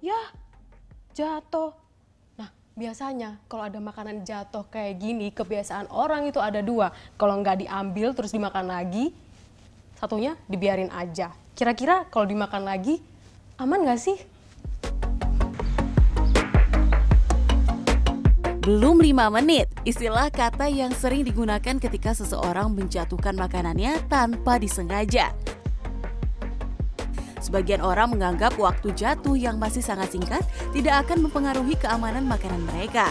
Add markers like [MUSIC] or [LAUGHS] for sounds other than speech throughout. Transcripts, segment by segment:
ya jatuh. Nah, biasanya kalau ada makanan jatuh kayak gini, kebiasaan orang itu ada dua. Kalau nggak diambil terus dimakan lagi, satunya dibiarin aja. Kira-kira kalau dimakan lagi, aman nggak sih? Belum 5 menit, istilah kata yang sering digunakan ketika seseorang menjatuhkan makanannya tanpa disengaja. Sebagian orang menganggap waktu jatuh yang masih sangat singkat tidak akan mempengaruhi keamanan makanan mereka.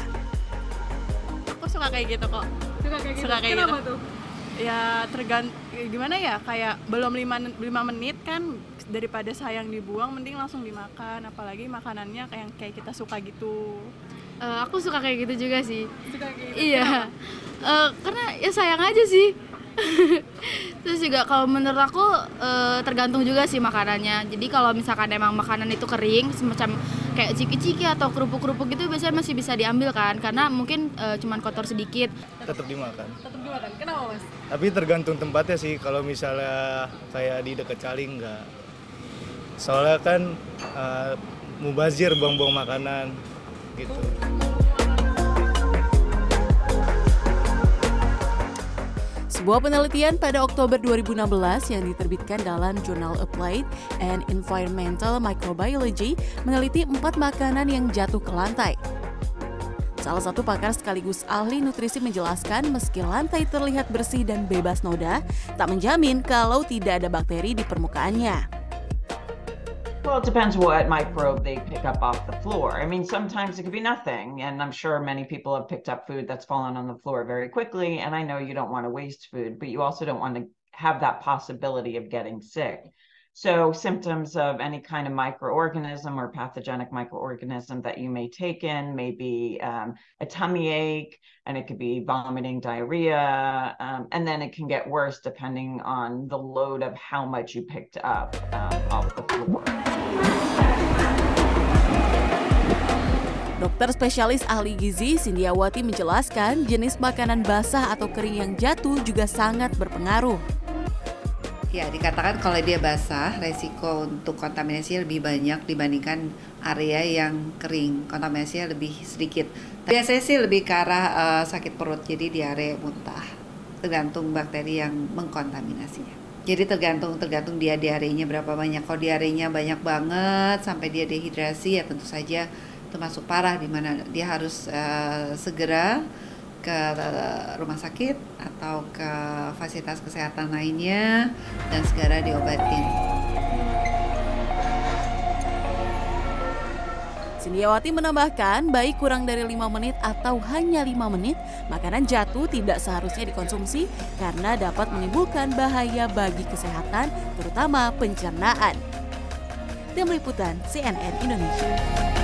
Aku suka kayak gitu kok. Suka kayak Suka kayak Kenapa gitu. tuh? Ya tergant gimana ya kayak belum 5 lima menit kan daripada sayang dibuang mending langsung dimakan apalagi makanannya kayak kayak kita suka gitu. Eh, aku suka kayak gitu juga sih. Suka kayak gitu. Iya. Eh, karena ya sayang aja sih. [LAUGHS] Terus juga kalau menurut aku eh, tergantung juga sih makanannya. Jadi kalau misalkan emang makanan itu kering semacam kayak ciki-ciki atau kerupuk-kerupuk gitu biasanya masih bisa diambil kan karena mungkin eh, cuman kotor sedikit. tetap dimakan. Tetap dimakan. Kenapa, Mas? Tapi tergantung tempatnya sih. Kalau misalnya kayak di dekat Cali enggak. Soalnya kan eh, mubazir buang-buang makanan gitu. Sebuah penelitian pada Oktober 2016 yang diterbitkan dalam jurnal Applied and Environmental Microbiology meneliti empat makanan yang jatuh ke lantai. Salah satu pakar sekaligus ahli nutrisi menjelaskan meski lantai terlihat bersih dan bebas noda, tak menjamin kalau tidak ada bakteri di permukaannya. Well, it depends what microbe they pick up off the floor. I mean, sometimes it could be nothing, and I'm sure many people have picked up food that's fallen on the floor very quickly. And I know you don't want to waste food, but you also don't want to have that possibility of getting sick. So, symptoms of any kind of microorganism or pathogenic microorganism that you may take in may be um, a tummy ache, and it could be vomiting, diarrhea, um, and then it can get worse depending on the load of how much you picked up um, off the floor. Dokter spesialis ahli gizi Sindiawati menjelaskan jenis makanan basah atau kering yang jatuh juga sangat berpengaruh. Ya, dikatakan kalau dia basah, resiko untuk kontaminasi lebih banyak dibandingkan area yang kering. Kontaminasinya lebih sedikit. Biasanya sih lebih ke arah eh, sakit perut, jadi diare muntah. Tergantung bakteri yang mengkontaminasinya. Jadi tergantung tergantung dia diarenya berapa banyak. Kalau diarenya banyak banget sampai dia dehidrasi ya tentu saja termasuk parah di mana dia harus eh, segera ke rumah sakit atau ke fasilitas kesehatan lainnya dan segera diobatin. Sindiawati menambahkan, baik kurang dari 5 menit atau hanya 5 menit, makanan jatuh tidak seharusnya dikonsumsi karena dapat menimbulkan bahaya bagi kesehatan, terutama pencernaan. Tim Liputan CNN Indonesia.